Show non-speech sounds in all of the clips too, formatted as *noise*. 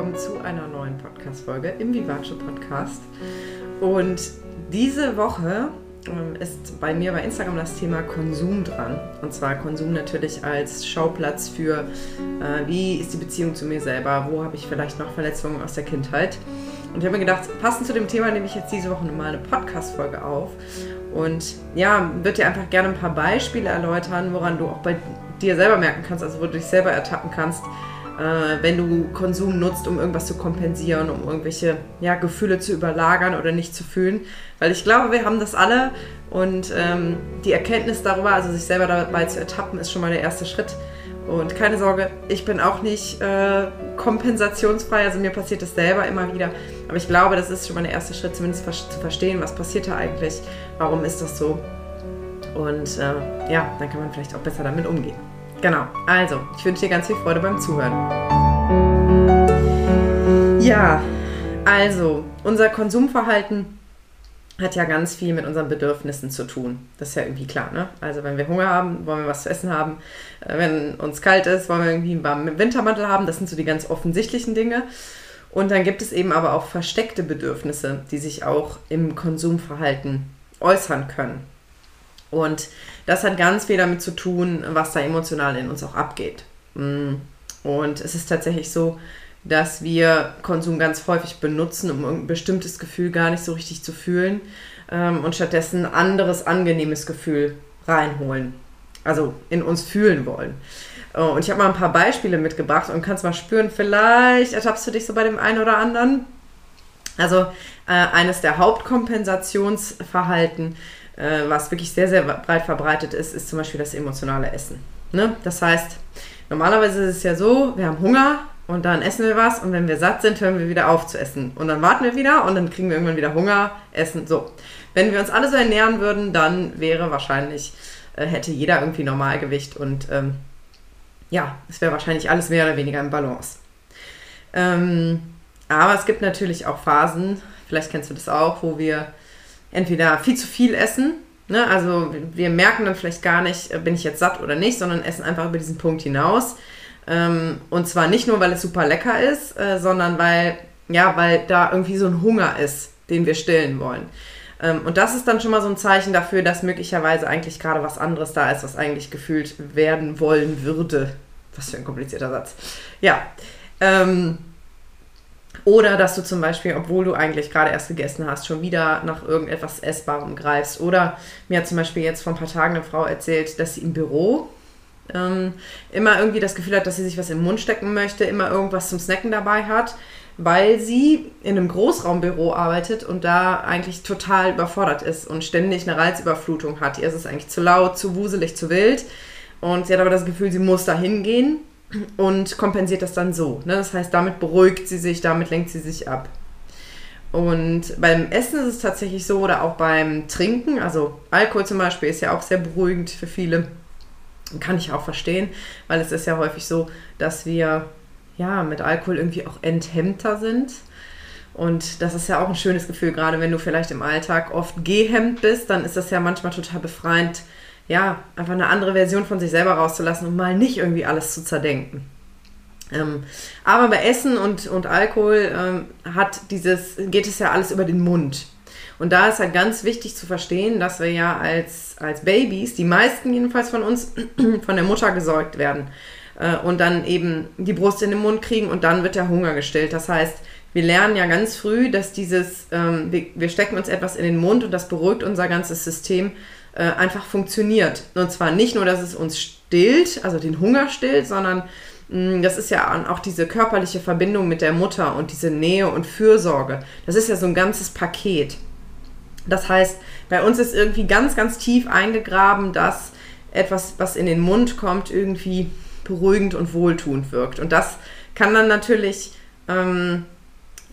willkommen zu einer neuen Podcast-Folge im Vivace Podcast. Und diese Woche ähm, ist bei mir bei Instagram das Thema Konsum dran. Und zwar Konsum natürlich als Schauplatz für, äh, wie ist die Beziehung zu mir selber, wo habe ich vielleicht noch Verletzungen aus der Kindheit. Und ich habe mir gedacht, passend zu dem Thema nehme ich jetzt diese Woche mal eine Podcast-Folge auf. Und ja, würde dir einfach gerne ein paar Beispiele erläutern, woran du auch bei dir selber merken kannst, also wo du dich selber ertappen kannst, äh, wenn du Konsum nutzt, um irgendwas zu kompensieren, um irgendwelche ja, Gefühle zu überlagern oder nicht zu fühlen. Weil ich glaube, wir haben das alle und ähm, die Erkenntnis darüber, also sich selber dabei zu ertappen, ist schon mal der erste Schritt. Und keine Sorge, ich bin auch nicht äh, kompensationsfrei, also mir passiert das selber immer wieder. Aber ich glaube, das ist schon mal der erste Schritt, zumindest zu verstehen, was passiert da eigentlich, warum ist das so. Und äh, ja, dann kann man vielleicht auch besser damit umgehen. Genau, also ich wünsche dir ganz viel Freude beim Zuhören. Ja, also unser Konsumverhalten hat ja ganz viel mit unseren Bedürfnissen zu tun. Das ist ja irgendwie klar, ne? Also wenn wir Hunger haben, wollen wir was zu essen haben. Äh, wenn uns kalt ist, wollen wir irgendwie einen warmen Wintermantel haben. Das sind so die ganz offensichtlichen Dinge. Und dann gibt es eben aber auch versteckte Bedürfnisse, die sich auch im Konsumverhalten äußern können. Und das hat ganz viel damit zu tun, was da emotional in uns auch abgeht. Mm. Und es ist tatsächlich so, dass wir Konsum ganz häufig benutzen, um ein bestimmtes Gefühl gar nicht so richtig zu fühlen ähm, und stattdessen ein anderes angenehmes Gefühl reinholen. Also in uns fühlen wollen. Oh, und ich habe mal ein paar Beispiele mitgebracht und kannst mal spüren, vielleicht ertappst du dich so bei dem einen oder anderen. Also äh, eines der Hauptkompensationsverhalten äh, was wirklich sehr, sehr breit verbreitet ist, ist zum Beispiel das emotionale Essen. Ne? Das heißt, normalerweise ist es ja so, wir haben Hunger und dann essen wir was und wenn wir satt sind, hören wir wieder auf zu essen. Und dann warten wir wieder und dann kriegen wir irgendwann wieder Hunger, essen, so. Wenn wir uns alle so ernähren würden, dann wäre wahrscheinlich, äh, hätte jeder irgendwie Normalgewicht und ähm, ja, es wäre wahrscheinlich alles mehr oder weniger im Balance. Ähm, aber es gibt natürlich auch Phasen, vielleicht kennst du das auch, wo wir entweder viel zu viel essen, ne? also wir merken dann vielleicht gar nicht, äh, bin ich jetzt satt oder nicht, sondern essen einfach über diesen Punkt hinaus. Ähm, und zwar nicht nur, weil es super lecker ist, äh, sondern weil, ja, weil da irgendwie so ein Hunger ist, den wir stillen wollen. Ähm, und das ist dann schon mal so ein Zeichen dafür, dass möglicherweise eigentlich gerade was anderes da ist, was eigentlich gefühlt werden wollen würde. Was für ein komplizierter Satz. Ja. Ähm, oder dass du zum Beispiel, obwohl du eigentlich gerade erst gegessen hast, schon wieder nach irgendetwas Essbarem greifst. Oder mir hat zum Beispiel jetzt vor ein paar Tagen eine Frau erzählt, dass sie im Büro ähm, immer irgendwie das Gefühl hat, dass sie sich was im Mund stecken möchte, immer irgendwas zum Snacken dabei hat, weil sie in einem Großraumbüro arbeitet und da eigentlich total überfordert ist und ständig eine Reizüberflutung hat. Ihr ist es eigentlich zu laut, zu wuselig, zu wild. Und sie hat aber das Gefühl, sie muss da hingehen und kompensiert das dann so. Ne? Das heißt, damit beruhigt sie sich, damit lenkt sie sich ab. Und beim Essen ist es tatsächlich so, oder auch beim Trinken, also Alkohol zum Beispiel ist ja auch sehr beruhigend für viele. Kann ich auch verstehen, weil es ist ja häufig so, dass wir ja mit Alkohol irgendwie auch enthemmter sind. Und das ist ja auch ein schönes Gefühl, gerade wenn du vielleicht im Alltag oft gehemmt bist, dann ist das ja manchmal total befreiend, ja, einfach eine andere Version von sich selber rauszulassen und mal nicht irgendwie alles zu zerdenken. Ähm, aber bei Essen und, und Alkohol ähm, hat dieses, geht es ja alles über den Mund. Und da ist halt ganz wichtig zu verstehen, dass wir ja als, als Babys, die meisten jedenfalls von uns, *clears throat* von der Mutter gesäugt werden äh, und dann eben die Brust in den Mund kriegen und dann wird der Hunger gestillt. Das heißt, wir lernen ja ganz früh, dass dieses, ähm, wir, wir stecken uns etwas in den Mund und das beruhigt unser ganzes System äh, einfach funktioniert. Und zwar nicht nur, dass es uns stillt, also den Hunger stillt, sondern mh, mm, das ist ja auch diese körperliche Verbindung mit der Mutter und diese Nähe und Fürsorge. Das ist ja so ein ganzes Paket. Das heißt, bei uns ist irgendwie ganz, ganz tief eingegraben, dass etwas, was in den Mund kommt, irgendwie beruhigend und wohltuend wirkt. Und das kann dann natürlich ähm,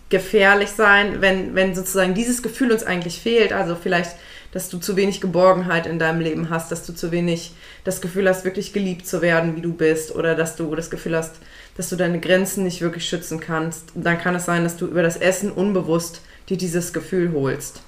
gefährlich sein, wenn, wenn sozusagen dieses Gefühl uns eigentlich fehlt. Also vielleicht dass du zu wenig Geborgenheit in deinem Leben hast, dass du zu wenig das Gefühl hast, wirklich geliebt zu werden, wie du bist, oder dass du das Gefühl hast, dass du deine Grenzen nicht wirklich schützen kannst, dann kann es sein, dass du über das Essen unbewusst dir dieses Gefühl holst.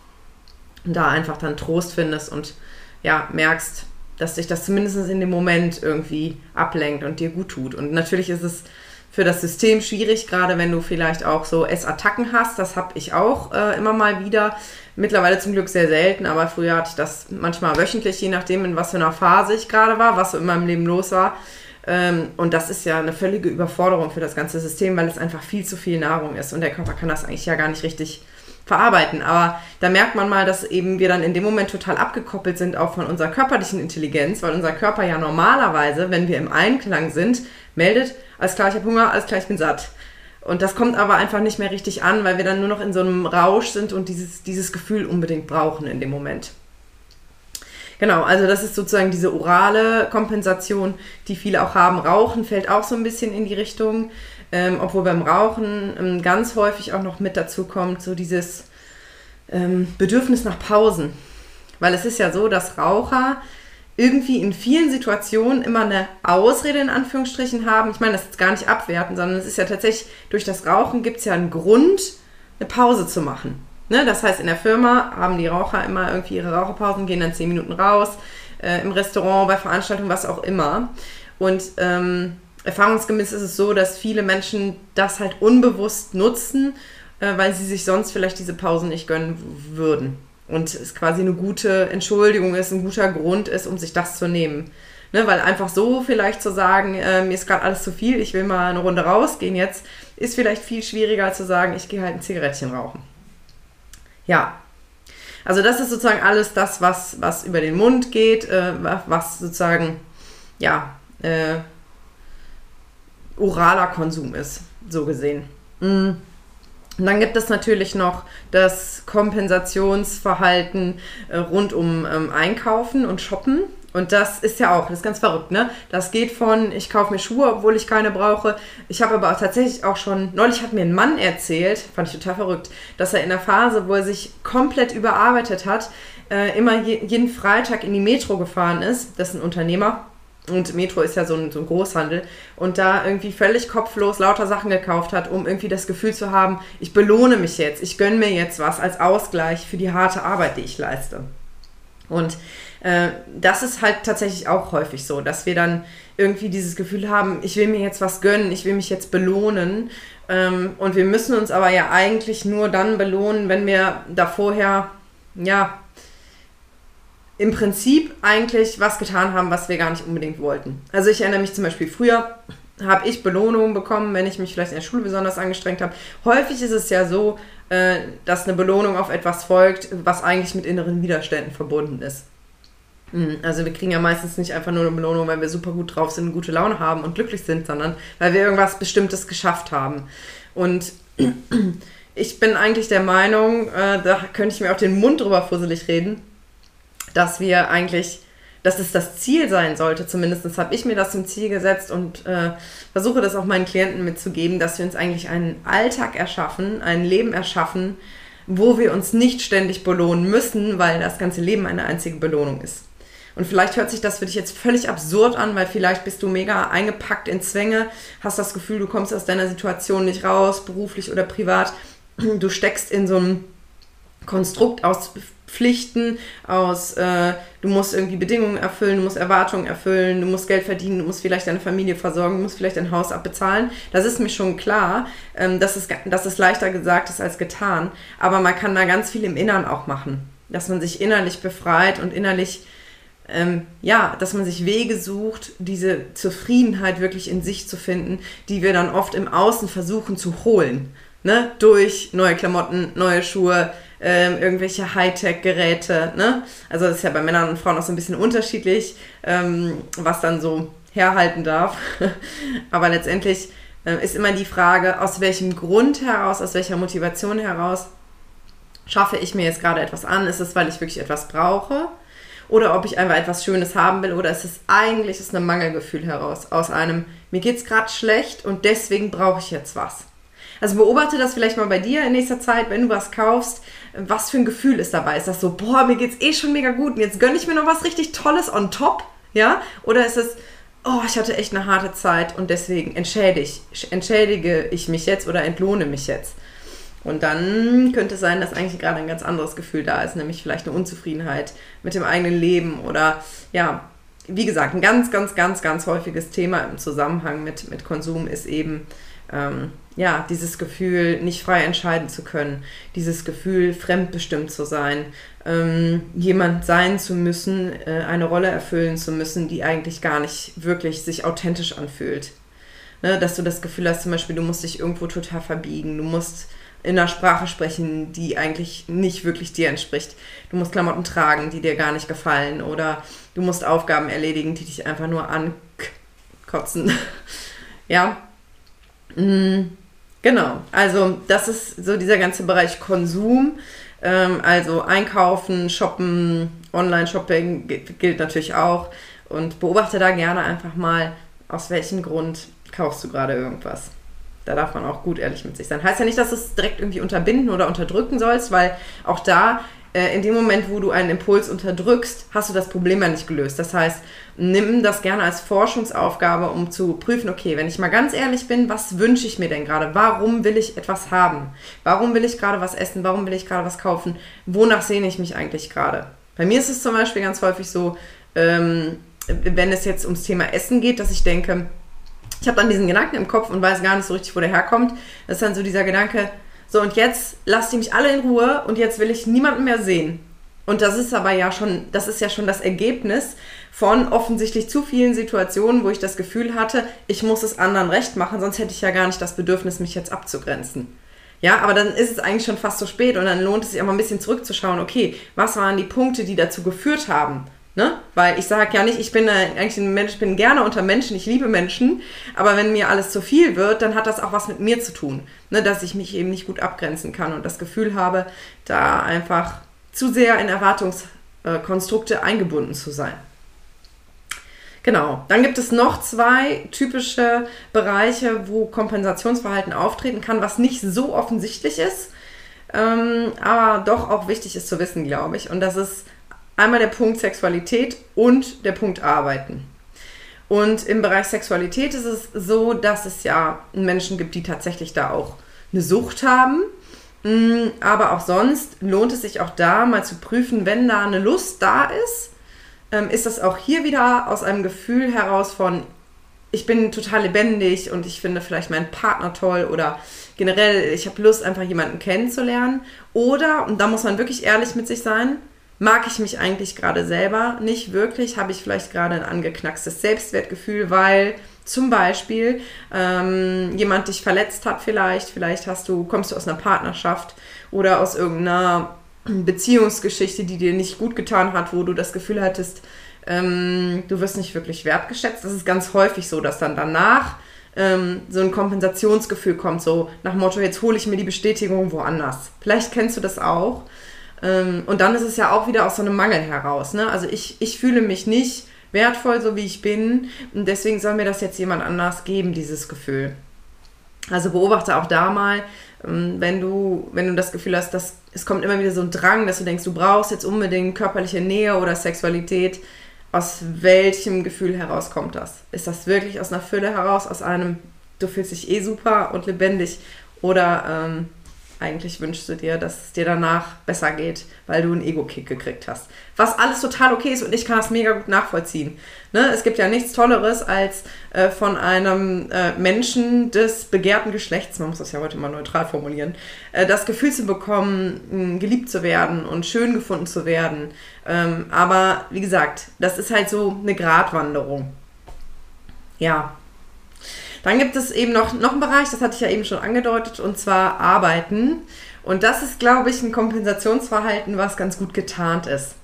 Und da einfach dann Trost findest und ja, merkst, dass dich das zumindest in dem Moment irgendwie ablenkt und dir gut tut. Und natürlich ist es für das System schwierig, gerade wenn du vielleicht auch so Essattacken hast. Das habe ich auch äh, immer mal wieder. Mittlerweile zum Glück sehr selten, aber früher hatte ich das manchmal wöchentlich, je nachdem, in was für einer Phase ich gerade war, was so in meinem Leben los war. Ähm, und das ist ja eine völlige Überforderung für das ganze System, weil es einfach viel zu viel Nahrung ist und der Körper kann das eigentlich ja gar nicht richtig verarbeiten. Aber da merkt man mal, dass eben wir dann in dem Moment total abgekoppelt sind auch von unserer körperlichen Intelligenz, weil unser Körper ja normalerweise, wenn wir im Einklang sind, meldet, alles klar, ich habe Hunger, alles klar, ich bin satt. Und das kommt aber einfach nicht mehr richtig an, weil wir dann nur noch in so einem Rausch sind und dieses, dieses Gefühl unbedingt brauchen in dem Moment. Genau, also das ist sozusagen diese orale Kompensation, die viele auch haben. Rauchen fällt auch so ein bisschen in die Richtung, ähm, obwohl beim Rauchen ähm, ganz häufig auch noch mit dazu kommt, so dieses ähm, Bedürfnis nach Pausen. Weil es ist ja so, dass Raucher irgendwie in vielen Situationen immer eine Ausrede in Anführungsstrichen haben. Ich meine, das ist gar nicht abwerten, sondern es ist ja tatsächlich, durch das Rauchen gibt es ja einen Grund, eine Pause zu machen. Ne? Das heißt, in der Firma haben die Raucher immer irgendwie ihre Raucherpausen, gehen dann zehn Minuten raus, äh, im Restaurant, bei Veranstaltungen, was auch immer. Und ähm, erfahrungsgemäß ist es so, dass viele Menschen das halt unbewusst nutzen, äh, weil sie sich sonst vielleicht diese Pausen nicht gönnen würden und es quasi eine gute Entschuldigung ist, ein guter Grund ist, um sich das zu nehmen. Ne, weil einfach so vielleicht zu sagen, äh, mir ist gerade alles zu viel, ich will mal eine Runde rausgehen jetzt, ist vielleicht viel schwieriger zu sagen, ich gehe halt ein Zigarettchen rauchen. Ja, also das ist sozusagen alles das, was, was über den Mund geht, äh, was sozusagen, ja, äh, oraler Konsum ist, so gesehen. Mhm. Und dann gibt es natürlich noch das Kompensationsverhalten äh, rund um ähm, Einkaufen und Shoppen. Und das ist ja auch, das ist ganz verrückt, ne? Das geht von, ich kaufe mir Schuhe, obwohl ich keine brauche. Ich habe aber auch tatsächlich auch schon, neulich hat mir ein Mann erzählt, fand ich total verrückt, dass er in der Phase, wo er sich komplett überarbeitet hat, äh, immer je, jeden Freitag in die Metro gefahren ist. Das ist ein Unternehmer und Metro ist ja so ein, so ein Großhandel. Und da irgendwie völlig kopflos lauter Sachen gekauft hat, um irgendwie das Gefühl zu haben, ich belohne mich jetzt, ich gönne mir jetzt was als Ausgleich für die harte Arbeit, die ich leiste. Und äh, das ist halt tatsächlich auch häufig so, dass wir dann irgendwie dieses Gefühl haben, ich will mir jetzt was gönnen, ich will mich jetzt belohnen. Ähm, und wir müssen uns aber ja eigentlich nur dann belohnen, wenn wir da vorher, ja, im Prinzip eigentlich was getan haben, was wir gar nicht unbedingt wollten. Also ich erinnere mich zum Beispiel früher, habe ich Belohnungen bekommen, wenn ich mich vielleicht in der Schule besonders angestrengt habe. Häufig ist es ja so, äh, dass eine Belohnung auf etwas folgt, was eigentlich mit inneren Widerständen verbunden ist. Hm, also wir kriegen ja meistens nicht einfach nur eine Belohnung, weil wir super gut drauf sind, gute Laune haben und glücklich sind, sondern weil wir irgendwas Bestimmtes geschafft haben. Und *clears throat* ich bin eigentlich der Meinung, äh, da könnte ich mir auch den Mund drüber fusselig reden, dass wir eigentlich, dass es das Ziel sein sollte, zumindest habe ich mir das zum Ziel gesetzt und äh, versuche das auch meinen Klienten mitzugeben, dass wir uns eigentlich einen Alltag erschaffen, ein Leben erschaffen, wo wir uns nicht ständig belohnen müssen, weil das ganze Leben eine einzige Belohnung ist. Und vielleicht hört sich das für dich jetzt völlig absurd an, weil vielleicht bist du mega eingepackt in Zwänge, hast das Gefühl, du kommst aus deiner Situation nicht raus, beruflich oder privat. Du steckst in so einem Konstrukt aus Pflichten, aus äh, du musst irgendwie Bedingungen erfüllen, du musst Erwartungen erfüllen, du musst Geld verdienen, du musst vielleicht deine Familie versorgen, du musst vielleicht dein Haus abbezahlen. Das ist mir schon klar, ähm, dass, es, dass es leichter gesagt ist als getan. Aber man kann da ganz viel im Innern auch machen. Dass man sich innerlich befreit und innerlich, ähm, ja, dass man sich Wege sucht, diese Zufriedenheit wirklich in sich zu finden, die wir dann oft im Außen versuchen zu holen. Ne? Durch neue Klamotten, neue Schuhe, ähm, irgendwelche Hightech-Geräte. Ne? Also das ist ja bei Männern und Frauen auch so ein bisschen unterschiedlich, ähm, was dann so herhalten darf. *laughs* Aber letztendlich äh, ist immer die Frage, aus welchem Grund heraus, aus welcher Motivation heraus schaffe ich mir jetzt gerade etwas an? Ist es, weil ich wirklich etwas brauche? Oder ob ich einfach etwas Schönes haben will? Oder ist es eigentlich aus einem Mangelgefühl heraus? Aus einem, mir geht es gerade schlecht und deswegen brauche ich jetzt was. Also beobachte das vielleicht mal bei dir in nächster Zeit, wenn du was kaufst, was für ein Gefühl ist dabei? Ist das so, boah, mir geht's eh schon mega gut und jetzt gönne ich mir noch was richtig Tolles on top? Ja? Oder ist es, oh, ich hatte echt eine harte Zeit und deswegen entschädige, entschädige ich mich jetzt oder entlohne mich jetzt? Und dann könnte es sein, dass eigentlich gerade ein ganz anderes Gefühl da ist, nämlich vielleicht eine Unzufriedenheit mit dem eigenen Leben oder ja, wie gesagt, ein ganz, ganz, ganz, ganz häufiges Thema im Zusammenhang mit, mit Konsum ist eben, ähm, ja, dieses Gefühl, nicht frei entscheiden zu können, dieses Gefühl, fremdbestimmt zu sein, ähm, jemand sein zu müssen, äh, eine Rolle erfüllen zu müssen, die eigentlich gar nicht wirklich sich authentisch anfühlt. Ne, dass du das Gefühl hast, zum Beispiel, du musst dich irgendwo total verbiegen, du musst in einer Sprache sprechen, die eigentlich nicht wirklich dir entspricht. Du musst Klamotten tragen, die dir gar nicht gefallen oder du musst Aufgaben erledigen, die dich einfach nur ankotzen. *laughs* ja. Mhm. Genau, also das ist so dieser ganze Bereich Konsum, ähm, also Einkaufen, Shoppen, Online-Shopping gilt natürlich auch und beobachte da gerne einfach mal, aus welchem Grund kaufst du gerade irgendwas. Da darf man auch gut ehrlich mit sich sein. Heißt ja nicht, dass du es direkt irgendwie unterbinden oder unterdrücken sollst, weil auch da in dem Moment, wo du einen Impuls unterdrückst, hast du das Problem ja nicht gelöst. Das heißt, nimm das gerne als Forschungsaufgabe, um zu prüfen, okay, wenn ich mal ganz ehrlich bin, was wünsche ich mir denn gerade? Warum will ich etwas haben? Warum will ich gerade was essen? Warum will ich gerade was kaufen? Wonach sehne ich mich eigentlich gerade? Bei mir ist es zum Beispiel ganz häufig so, ähm, wenn es jetzt ums Thema Essen geht, dass ich denke, ich habe dann diesen Gedanken im Kopf und weiß gar nicht so richtig, wo der herkommt. Das ist dann so dieser Gedanke, so, und jetzt lasst ihr mich alle in Ruhe und jetzt will ich niemanden mehr sehen. Und das ist aber ja schon, das ist ja schon das Ergebnis von offensichtlich zu vielen Situationen, wo ich das Gefühl hatte, ich muss es anderen recht machen, sonst hätte ich ja gar nicht das Bedürfnis, mich jetzt abzugrenzen. Ja, aber dann ist es eigentlich schon fast zu spät und dann lohnt es sich auch mal ein bisschen zurückzuschauen, okay, was waren die Punkte, die dazu geführt haben? Ne? Weil ich sage ja nicht, ich bin eigentlich ein Mensch, ich bin gerne unter Menschen, ich liebe Menschen, aber wenn mir alles zu viel wird, dann hat das auch was mit mir zu tun, ne? dass ich mich eben nicht gut abgrenzen kann und das Gefühl habe, da einfach zu sehr in Erwartungskonstrukte eingebunden zu sein. Genau, dann gibt es noch zwei typische Bereiche, wo Kompensationsverhalten auftreten kann, was nicht so offensichtlich ist, ähm, aber doch auch wichtig ist zu wissen, glaube ich. Und das ist Einmal der Punkt Sexualität und der Punkt Arbeiten. Und im Bereich Sexualität ist es so, dass es ja Menschen gibt, die tatsächlich da auch eine Sucht haben. Mm, aber auch sonst lohnt es sich auch da mal zu prüfen, wenn da eine Lust da ist, ähm, ist das auch hier wieder aus einem Gefühl heraus von, ich bin total lebendig und ich finde vielleicht meinen Partner toll oder generell, ich habe Lust, einfach jemanden kennenzulernen. Oder, und da muss man wirklich ehrlich mit sich sein, mag ich mich eigentlich gerade selber nicht wirklich, habe ich vielleicht gerade ein angeknackstes Selbstwertgefühl, weil zum Beispiel ähm, jemand dich verletzt hat vielleicht, vielleicht hast du, kommst du aus einer Partnerschaft oder aus irgendeiner Beziehungsgeschichte, die dir nicht gut getan hat, wo du das Gefühl hattest, ähm, du wirst nicht wirklich wertgeschätzt. Das ist ganz häufig so, dass dann danach ähm, so ein Kompensationsgefühl kommt, so nach Motto, jetzt hole ich mir die Bestätigung woanders. Vielleicht kennst du das auch. Ähm, und dann ist es ja auch wieder aus so einem Mangel heraus. Ne? Also ich, ich fühle mich nicht wertvoll, so wie ich bin. Und deswegen soll mir das jetzt jemand anders geben, dieses Gefühl. Also beobachte auch da mal, ähm, wenn du, wenn du das Gefühl hast, dass es kommt immer wieder so ein Drang, dass du denkst, du brauchst jetzt unbedingt körperliche Nähe oder Sexualität. Aus welchem Gefühl heraus kommt das? Ist das wirklich aus einer Fülle heraus, aus einem, du fühlst dich eh super und lebendig? Oder ähm, eigentlich wünschst du dir, dass es dir danach besser geht, weil du einen Ego-Kick gekriegt hast. Was alles total okay ist und ich kann das mega gut nachvollziehen. Ne? Es gibt ja nichts Tolleres, als äh, von einem äh, Menschen des begehrten Geschlechts, man muss das ja heute mal neutral formulieren, äh, das Gefühl zu bekommen, geliebt zu werden und schön gefunden zu werden. Ähm, aber wie gesagt, das ist halt so eine Gratwanderung. Ja, dann gibt es eben noch, noch einen Bereich, das hatte ich ja eben schon angedeutet, und zwar Arbeiten. Und das ist, glaube ich, ein Kompensationsverhalten, was ganz gut getarnt ist.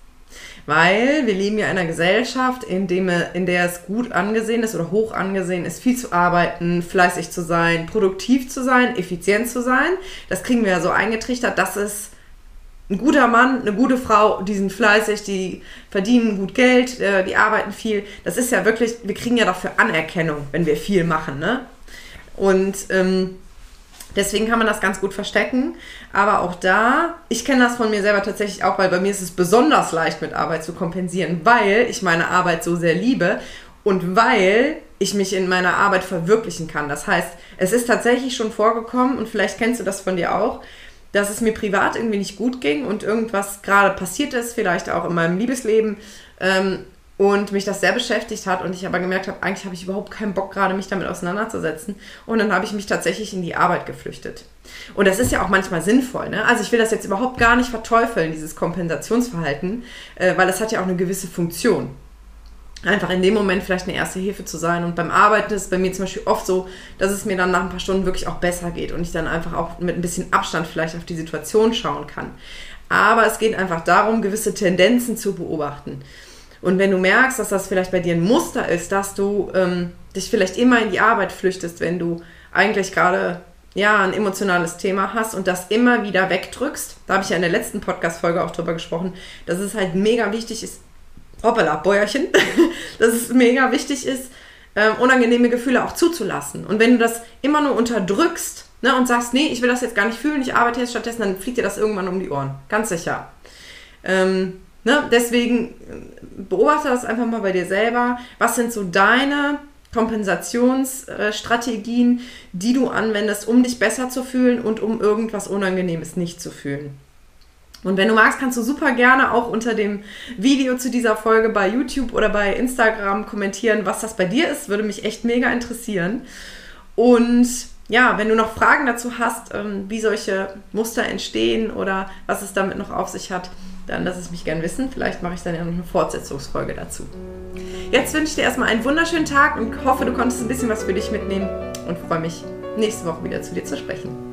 Weil wir leben ja in einer Gesellschaft, in, dem, in der es gut angesehen ist oder hoch angesehen ist, viel zu arbeiten, fleißig zu sein, produktiv zu sein, effizient zu sein. Das kriegen wir ja so eingetrichtert, dass es ein guter Mann, eine gute Frau, die sind fleißig, die verdienen gut Geld, äh, die arbeiten viel. Das ist ja wirklich, wir kriegen ja dafür Anerkennung, wenn wir viel machen, ne? Und ähm, deswegen kann man das ganz gut verstecken. Aber auch da, ich kenne das von mir selber tatsächlich auch, weil bei mir ist es besonders leicht mit Arbeit zu kompensieren, weil ich meine Arbeit so sehr liebe und weil ich mich in meiner Arbeit verwirklichen kann. Das heißt, es ist tatsächlich schon vorgekommen und vielleicht kennst du das von dir auch, dass es mir privat irgendwie nicht gut ging und irgendwas gerade passiert ist, vielleicht auch in meinem Liebesleben. Ähm, und mich das sehr beschäftigt hat und ich aber gemerkt habe, eigentlich habe ich überhaupt keinen Bock gerade, mich damit auseinanderzusetzen. Und dann habe ich mich tatsächlich in die Arbeit geflüchtet. Und das ist ja auch manchmal sinnvoll. Ne? Also ich will das jetzt überhaupt gar nicht verteufeln, dieses Kompensationsverhalten, äh, weil das hat ja auch eine gewisse Funktion. Einfach in dem Moment vielleicht eine erste Hilfe zu sein. Und beim Arbeiten ist es bei mir zum Beispiel oft so, dass es mir dann nach ein paar Stunden wirklich auch besser geht und ich dann einfach auch mit ein bisschen Abstand vielleicht auf die Situation schauen kann. Aber es geht einfach darum, gewisse Tendenzen zu beobachten. Und wenn du merkst, dass das vielleicht bei dir ein Muster ist, dass du ähm, dich vielleicht immer in die Arbeit flüchtest, wenn du eigentlich gerade ja, ein emotionales Thema hast und das immer wieder wegdrückst, da habe ich ja in der letzten Podcast-Folge auch drüber gesprochen, dass es halt mega wichtig ist, hoppala, Bäuerchen, *laughs* dass es mega wichtig ist, ähm, unangenehme Gefühle auch zuzulassen. Und wenn du das immer nur unterdrückst ne, und sagst, nee, ich will das jetzt gar nicht fühlen, ich arbeite jetzt stattdessen, dann fliegt dir das irgendwann um die Ohren. Ganz sicher. Ähm, Ne? Deswegen äh, beobachte das einfach mal bei dir selber. Was sind so deine Kompensationsstrategien, die du anwendest, um dich besser zu fühlen und um irgendwas Unangenehmes nicht zu fühlen? Und wenn du magst, kannst du super gerne auch unter dem Video zu dieser Folge bei YouTube oder bei Instagram kommentieren, was das bei dir ist. Würde mich echt mega interessieren. Und ja, wenn du noch Fragen dazu hast, ähm, wie solche Muster entstehen oder was es damit noch auf sich hat, dann lass es mich gern wissen. Vielleicht mache ich dann ja noch eine Fortsetzungsfolge dazu. Jetzt wünsche ich dir erstmal einen wunderschönen Tag und hoffe, du konntest ein bisschen was für dich mitnehmen und freue mich, nächste Woche wieder zu dir zu sprechen.